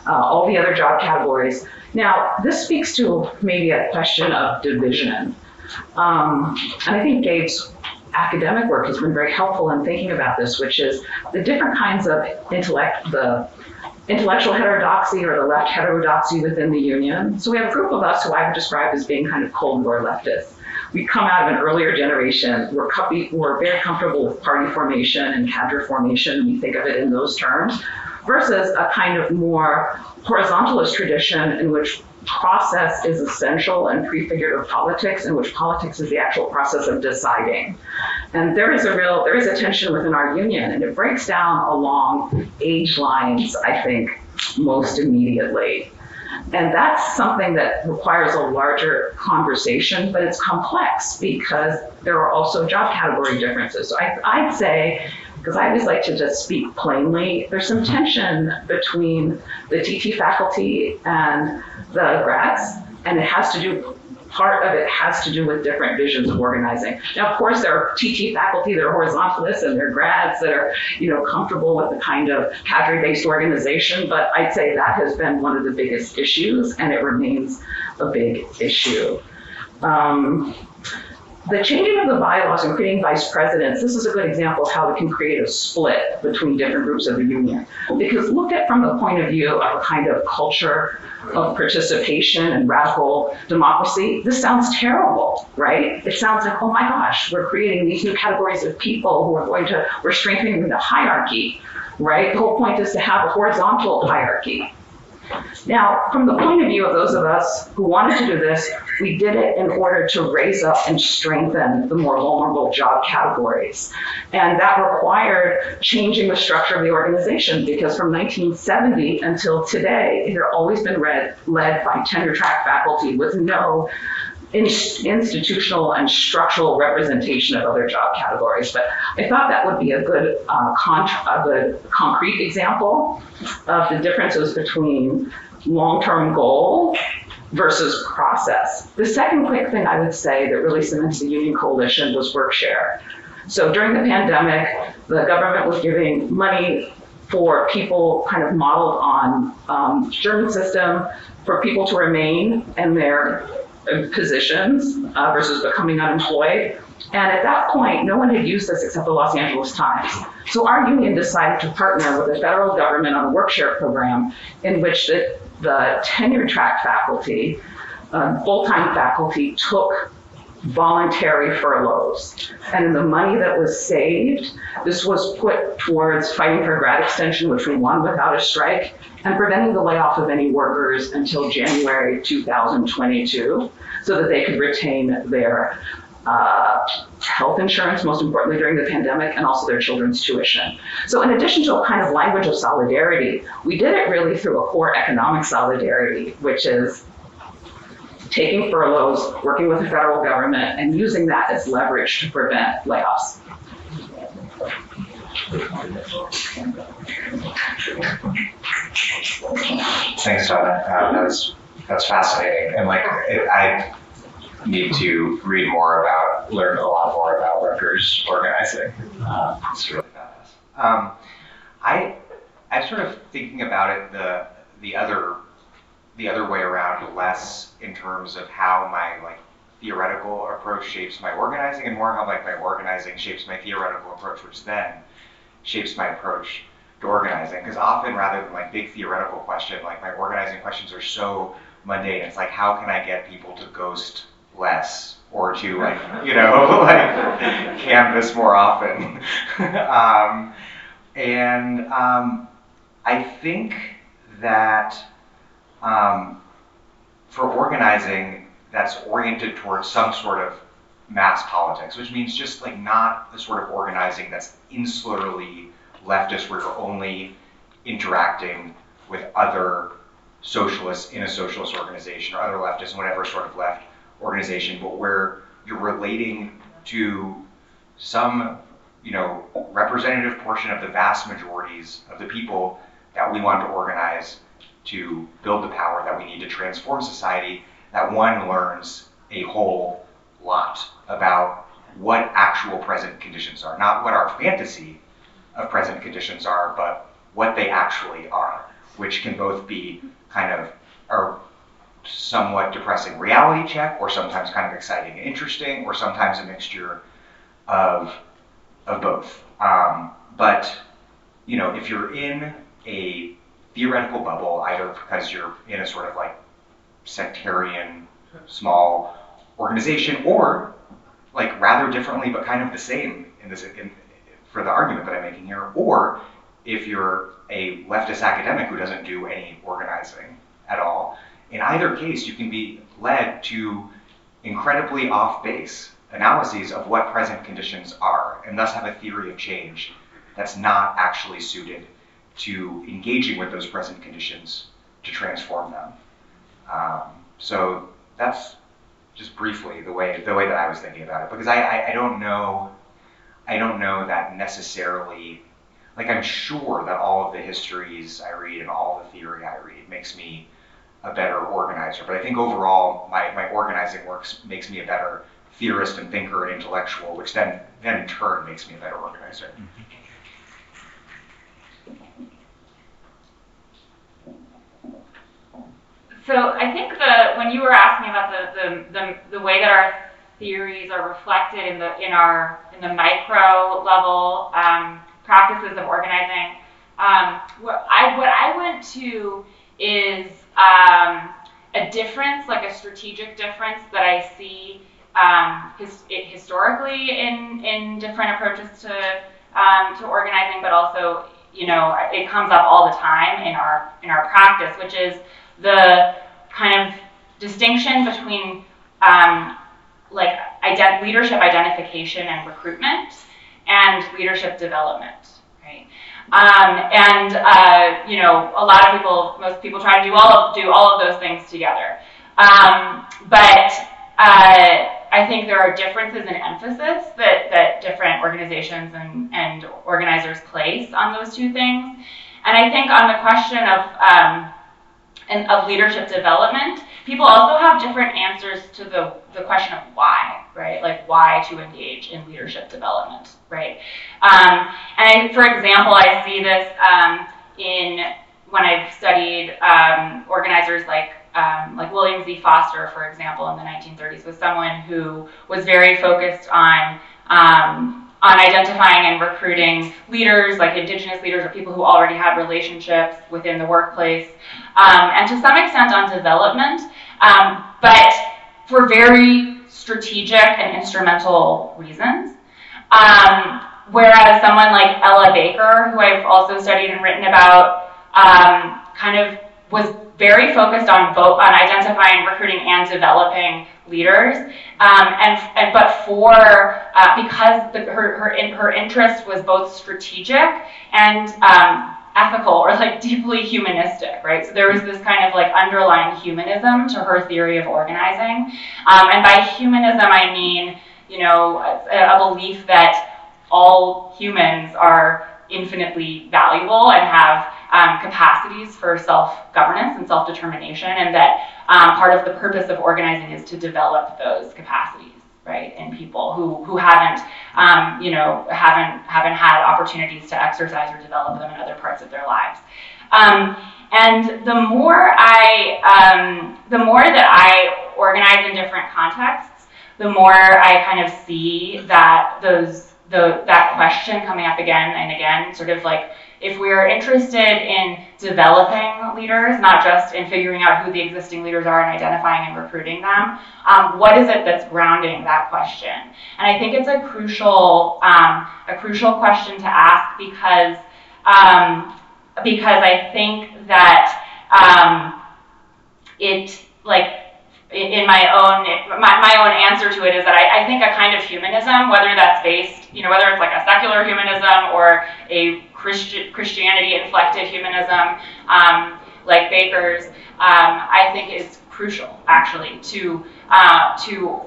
uh, all the other job categories. Now, this speaks to maybe a question of division. Um, and I think Gabe's academic work has been very helpful in thinking about this, which is the different kinds of intellect, the intellectual heterodoxy or the left heterodoxy within the union. So we have a group of us who I would describe as being kind of Cold War leftists. We come out of an earlier generation. We're, we're very comfortable with party formation and cadre formation. We think of it in those terms versus a kind of more horizontalist tradition in which process is essential and prefigurative politics, in which politics is the actual process of deciding. And there is a real, there is a tension within our union, and it breaks down along age lines, I think, most immediately. And that's something that requires a larger conversation, but it's complex because there are also job category differences. So I, I'd say because I always like to just speak plainly. There's some tension between the TT faculty and the grads, and it has to do part of it has to do with different visions of organizing. Now, of course, there are TT faculty that are horizontalists and there are grads that are, you know, comfortable with the kind of cadre-based organization, but I'd say that has been one of the biggest issues and it remains a big issue. Um, the changing of the bylaws and creating vice presidents, this is a good example of how it can create a split between different groups of the union. Because look at from the point of view of a kind of culture of participation and radical democracy, this sounds terrible, right? It sounds like, oh my gosh, we're creating these new categories of people who are going to, we're strengthening the hierarchy, right? The whole point is to have a horizontal hierarchy. Now, from the point of view of those of us who wanted to do this, we did it in order to raise up and strengthen the more vulnerable job categories. And that required changing the structure of the organization because from 1970 until today, it had always been read, led by tenure track faculty with no in, institutional and structural representation of other job categories. But I thought that would be a good, uh, a good concrete example of the differences between long-term goal versus process. The second quick thing I would say that really cemented the union coalition was work share. So during the pandemic, the government was giving money for people kind of modeled on um, German system for people to remain in their positions uh, versus becoming unemployed. And at that point, no one had used this except the Los Angeles Times. So our union decided to partner with the federal government on a workshare program in which the, the tenure track faculty, uh, full-time faculty took voluntary furloughs. And the money that was saved, this was put towards fighting for grad extension, which we won without a strike, and preventing the layoff of any workers until January 2022 so that they could retain their uh, health insurance, most importantly during the pandemic, and also their children's tuition. So, in addition to a kind of language of solidarity, we did it really through a core economic solidarity, which is taking furloughs, working with the federal government, and using that as leverage to prevent layoffs. Thanks, Donna. Um, that's that's fascinating, and like it, I need to read more about, learn a lot more about workers organizing. Uh, it's really badass. Um, I I'm sort of thinking about it the the other the other way around, less in terms of how my like theoretical approach shapes my organizing, and more how like my organizing shapes my theoretical approach, which then shapes my approach to organizing. Because often, rather than like big theoretical question, like my organizing questions are so mundane. It's like how can I get people to ghost less or to like *laughs* you know *laughs* like canvass more often. *laughs* um, and um, I think that um, for organizing that's oriented towards some sort of mass politics, which means just like not the sort of organizing that's insularly leftist, where you're only interacting with other socialists in a socialist organization or other leftists in whatever sort of left organization, but where you're relating to some, you know, representative portion of the vast majorities of the people that we want to organize to build the power that we need to transform society, that one learns a whole lot about what actual present conditions are, not what our fantasy of present conditions are, but what they actually are, which can both be kind of a somewhat depressing reality check, or sometimes kind of exciting and interesting, or sometimes a mixture of of both. Um, but you know, if you're in a theoretical bubble, either because you're in a sort of like sectarian small organization, or like rather differently but kind of the same in this in, for the argument that I'm making here, or if you're a leftist academic who doesn't do any organizing at all, in either case, you can be led to incredibly off base analyses of what present conditions are, and thus have a theory of change that's not actually suited to engaging with those present conditions to transform them. Um, so that's just briefly the way the way that I was thinking about it, because I, I, I don't know I don't know that necessarily like I'm sure that all of the histories I read and all the theory I read makes me a better organizer. But I think overall my, my organizing works makes me a better theorist and thinker and intellectual, which then then in turn makes me a better organizer. Mm-hmm. So I think the when you were asking about the, the, the, the, way that our theories are reflected in the in our in the micro level um, practices of organizing, um, what I what I went to is um, a difference, like a strategic difference that I see um, his, historically in in different approaches to um, to organizing, but also you know it comes up all the time in our in our practice, which is the kind of distinction between um, like ident- leadership identification and recruitment and leadership development, right? Um, and uh, you know, a lot of people, most people try to do all of do all of those things together. Um, but uh, I think there are differences in emphasis that, that different organizations and, and organizers place on those two things. And I think on the question of um, and of leadership development, people also have different answers to the, the question of why, right? Like why to engage in leadership development, right? Um, and for example, I see this um, in when I've studied um, organizers like um, like William Z. Foster, for example, in the 1930s, was someone who was very focused on um, on identifying and recruiting leaders, like indigenous leaders or people who already had relationships within the workplace, um, and to some extent on development, um, but for very strategic and instrumental reasons. Um, whereas someone like Ella Baker, who I've also studied and written about, um, kind of was very focused on both on identifying, recruiting, and developing leaders. Um, and, and but for uh, because the, her her in, her interest was both strategic and um, ethical or like deeply humanistic, right? So there was this kind of like underlying humanism to her theory of organizing. Um, and by humanism, I mean you know a, a belief that all humans are infinitely valuable and have um, capacities for self-governance and self-determination, and that um, part of the purpose of organizing is to develop those capacities, right, in people who who haven't, um, you know, haven't haven't had opportunities to exercise or develop them in other parts of their lives. Um, and the more I, um, the more that I organize in different contexts, the more I kind of see that those the that question coming up again and again, sort of like if we're interested in developing leaders, not just in figuring out who the existing leaders are and identifying and recruiting them, um, what is it that's grounding that question? And I think it's a crucial, um, a crucial question to ask because, um, because I think that um, it, like, in my own my, my own answer to it is that I, I think a kind of humanism, whether that's based, you know, whether it's like a secular humanism or a Christi- Christianity inflected humanism, um, like Baker's, um, I think is crucial actually to uh, to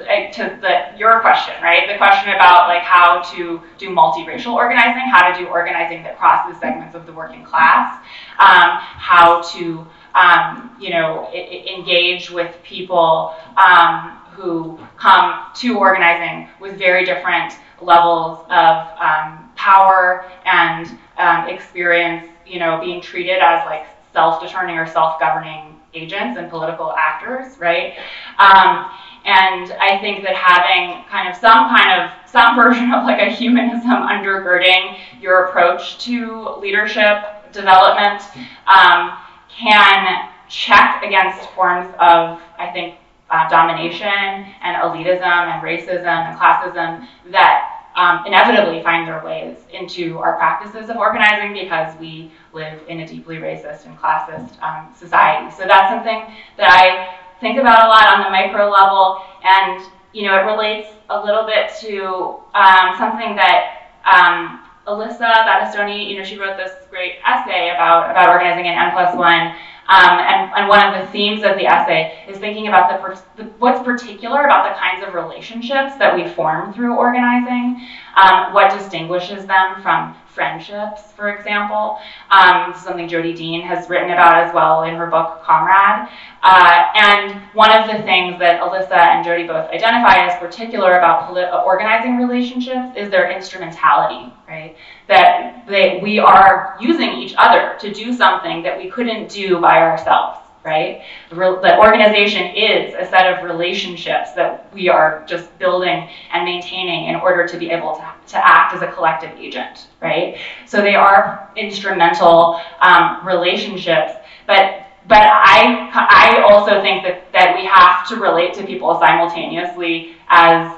uh, to the your question, right? The question about like how to do multiracial organizing, how to do organizing that crosses segments of the working class, um, how to um, you know, engage with people um, who come to organizing with very different levels of um, power and um, experience, you know, being treated as like self-determining or self-governing agents and political actors, right? Um, and I think that having kind of some kind of some version of like a humanism undergirding your approach to leadership development um, can check against forms of, I think, uh, domination and elitism and racism and classism that um, inevitably find their ways into our practices of organizing because we live in a deeply racist and classist um, society. So that's something that I think about a lot on the micro level, and you know, it relates a little bit to um, something that um, Alyssa Battistoni, you know, she wrote this great essay about about organizing an N plus one. Um, and, and, one of the themes of the essay is thinking about the, the, what's particular about the kinds of relationships that we form through organizing, um, what distinguishes them from friendships, for example. Um, something Jodi Dean has written about as well in her book Comrade. Uh, and one of the things that Alyssa and Jody both identify as particular about organizing relationships is their instrumentality, right? That they, we are using each other to do something that we couldn't do by ourselves right? The, the, organization is a set of relationships that we are just building and maintaining in order to be able to, to act as a collective agent, right? So they are instrumental um, relationships, but but I I also think that that we have to relate to people simultaneously as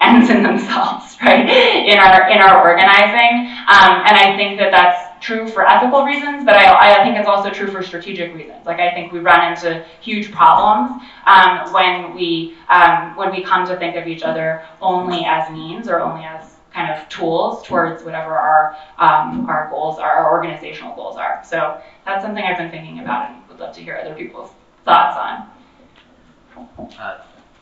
ends in themselves, *laughs* right? In our in our organizing, um, and I think that that's true for ethical reasons, but I, I think it's also true for strategic reasons. Like I think we run into huge problems um, when we um, when we come to think of each other only as means or only as kind of tools towards whatever our um, our goals are, our organizational goals are. So that's something I've been thinking about and would love to hear other people's thoughts on. Uh,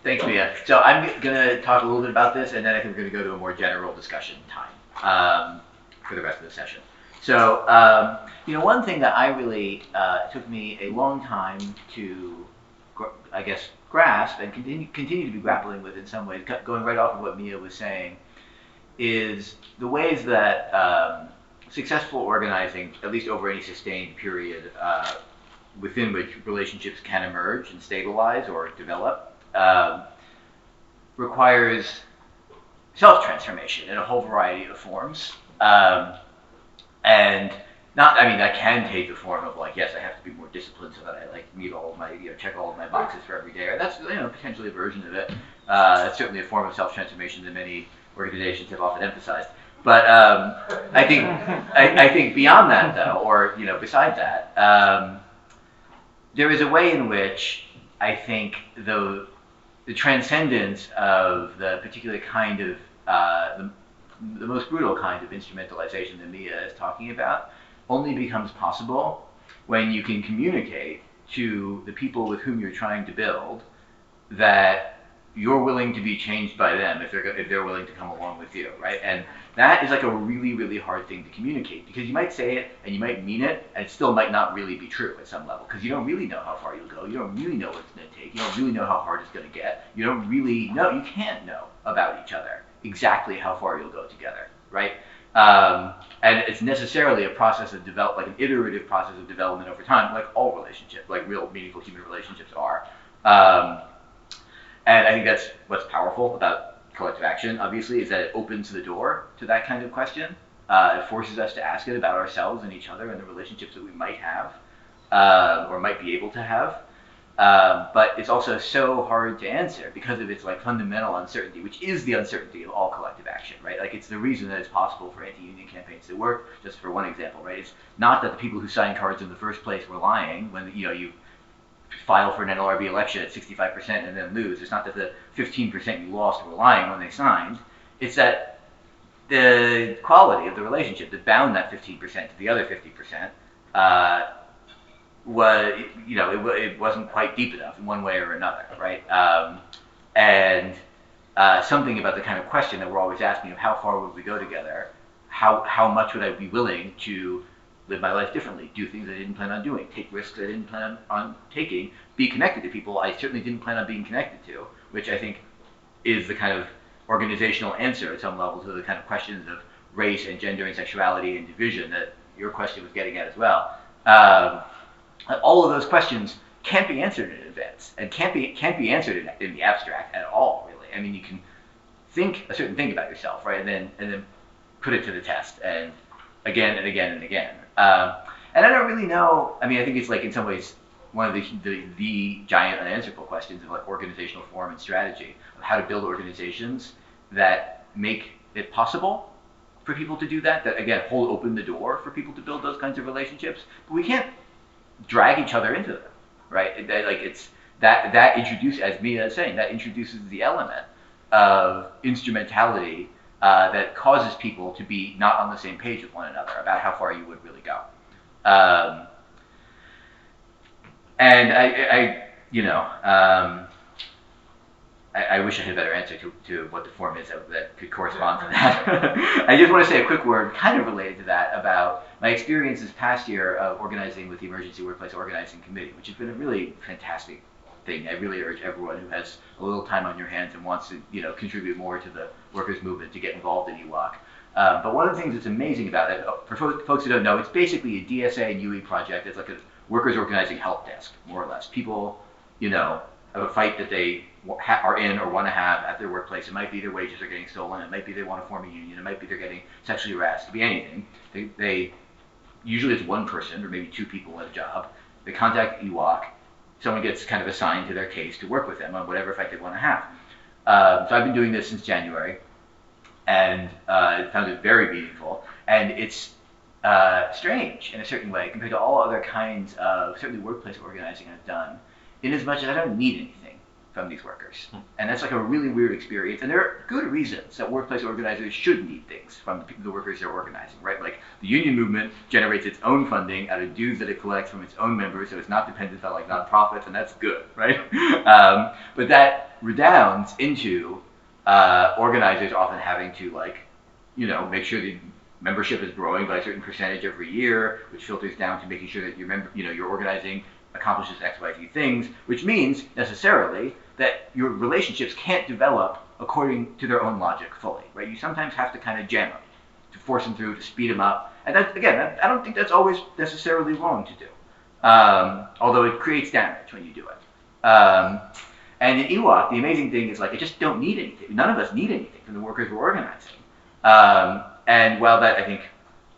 thanks, Mie. So I'm going to talk a little bit about this, and then I think we're going to go to a more general discussion time um, for the rest of the session. So, um, you know, one thing that I really uh, took me a long time to, I guess, grasp and continue, continue to be grappling with in some ways, going right off of what Mie was saying, is the ways that um, successful organizing, at least over any sustained period, uh, within which relationships can emerge and stabilize or develop um, requires self transformation in a whole variety of forms. Um, and not, I mean, that can take the form of like, yes, I have to be more disciplined so that I like meet all of my, you know, check all of my boxes for every day. That's, you know, potentially a version of it. Uh, that's certainly a form of self transformation that many organizations have often emphasized. But um, I think, I, I, think beyond that though, or you know, beside that, um, there is a way in which I think the the transcendence of the particular kind of uh, the, the most brutal kind of instrumentalization that Mie is talking about only becomes possible when you can communicate to the people with whom you're trying to build that you're willing to be changed by them if they're if they're willing to come along with you, right? And that is like a really really hard thing to communicate because you might say it and you might mean it and it still might not really be true at some level because you don't really know how far you'll go. You don't really know what it's going to take. You don't really know how hard it's going to get. You don't really know. You can't know about each other exactly how far you'll go together, right? Um, and it's necessarily a process of develop, like an iterative process of development over time, like all relationships, like real meaningful human relationships are. Um, and I think that's what's powerful about collective action, obviously, is that it opens the door to that kind of question. Uh, it forces us to ask it about ourselves and each other and the relationships that we might have uh, or might be able to have. Um, but it's also so hard to answer because of its like fundamental uncertainty, which is the uncertainty of all collective action, right? Like it's the reason that it's possible for anti-union campaigns to work. Just for one example, right? It's not that the people who signed cards in the first place were lying when you know you file for an NLRB election at 65% and then lose. It's not that the 15% you lost were lying when they signed. It's that the quality of the relationship that bound that 15% to the other 50% uh, was, you know, it, it, wasn't quite deep enough in one way or another, right? Um, and uh, something about the kind of question that we're always asking of how far would we go together? How, how much would I be willing to live my life differently, do things I didn't plan on doing, take risks I didn't plan on taking, be connected to people I certainly didn't plan on being connected to, which I think is the kind of organizational answer at some level to the kind of questions of race and gender and sexuality and division that your question was getting at as well. Um, all of those questions can't be answered in advance and can't be can't be answered in, in the abstract at all. Really, I mean, you can think a certain thing about yourself, right, and then and then put it to the test and again and again and again. Um, and I don't really know. I mean, I think it's like in some ways one of the, the, the giant unanswerable questions of like organizational form and strategy of how to build organizations that make it possible for people to do that. That again hold open the door for people to build those kinds of relationships. But we can't drag each other into them, right? Like it's that that introduces, as Mie is saying, that introduces the element of instrumentality uh, that causes people to be not on the same page with one another about how far you would really go. Um, and I, I, you know, um, I, I, wish I had a better answer to, to what the form is that, that could correspond to that. *laughs* I just want to say a quick word, kind of related to that, about my experience this past year of organizing with the Emergency Workplace Organizing Committee, which has been a really fantastic thing. I really urge everyone who has a little time on your hands and wants to, you know, contribute more to the workers' movement to get involved in EWOC. Um, but one of the things that's amazing about it, for folks who don't know, it's basically a DSA and UE project. It's like a workers' organizing help desk, more or less. People, you know, have a fight that they are in or want to have at their workplace. It might be their wages are getting stolen. It might be they want to form a union. It might be they're getting sexually harassed. It could be anything. They, they usually it's one person or maybe two people at a job. They contact EWOC someone gets kind of assigned to their case to work with them on whatever fight they want to have. Uh, so I've been doing this since January, and uh, found it very meaningful. And it's uh, strange in a certain way compared to all other kinds of certainly workplace organizing I've done, in as much as I don't need anything from these workers. Hmm. And that's like a really weird experience. And there are good reasons that workplace organizers should need things from the, the workers they're organizing, right? Like the union movement generates its own funding out of dues that it collects from its own members, so it's not dependent on like nonprofits, and that's good, *laughs* right? um, but that redounds into uh, organizers often having to like, you know, make sure the membership is growing by a certain percentage every year, which filters down to making sure that your member, you know, your organizing accomplishes X, Y, Z things, which means necessarily that your relationships can't develop according to their own logic fully, right? You sometimes have to kind of jam them to force them through, to speed them up. And that, again, I don't think that's always necessarily wrong to do. Um, although it creates damage when you do it. Um, and in EWOC, the amazing thing is like I just don't need anything. None of us need anything from the workers we're organizing. Um, and while that I think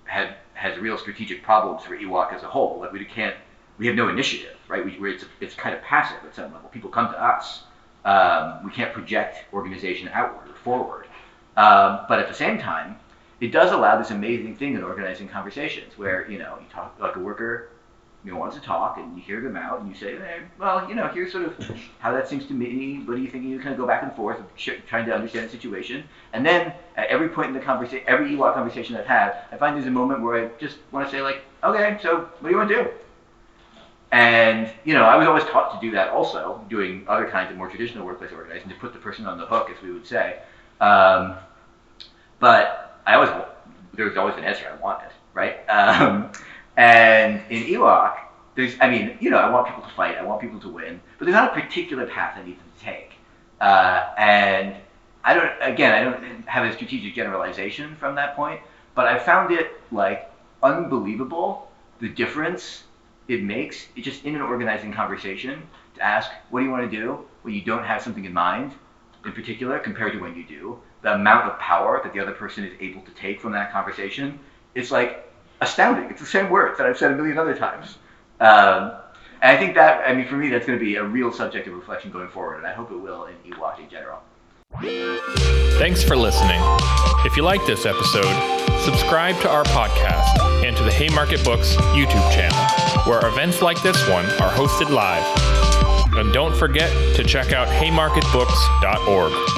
had, has real strategic problems for EWOC as a whole, like we can't, we have no initiative, right? We, it's, it's kind of passive at some level. People come to us. Um, we can't project organization outward or forward. Um, but at the same time, it does allow this amazing thing in organizing conversations where you know you talk like a worker you know, wants to talk and you hear them out and you say, hey, well, you know, here's sort of how that seems to me. What do you think? You kind of go back and forth, trying to understand the situation. And then at every point in the conversation, every EWOC conversation I've had, I find there's a moment where I just want to say like, okay, so what do you want to do? And you know, I was always taught to do that also, doing other kinds of more traditional workplace organizing, to put the person on the hook, as we would say. Um, but I always there was always an answer I wanted, right? Um, and in EWOC, there's, I mean, you know, I want people to fight, I want people to win, but there's not a particular path I need them to take. Uh, and I don't, again, I don't have a strategic generalization from that point, but I found it like unbelievable the difference it makes it just in an organizing conversation to ask, what do you want to do when you don't have something in mind in particular compared to when you do? The amount of power that the other person is able to take from that conversation, it's like astounding. It's the same words that I've said a million other times. Um, and I think that, I mean, for me, that's going to be a real subject of reflection going forward, and I hope it will in EWOC in general. Thanks for listening. If you like this episode, subscribe to our podcast and to the Haymarket Books YouTube channel, where events like this one are hosted live. And don't forget to check out haymarketbooks.org.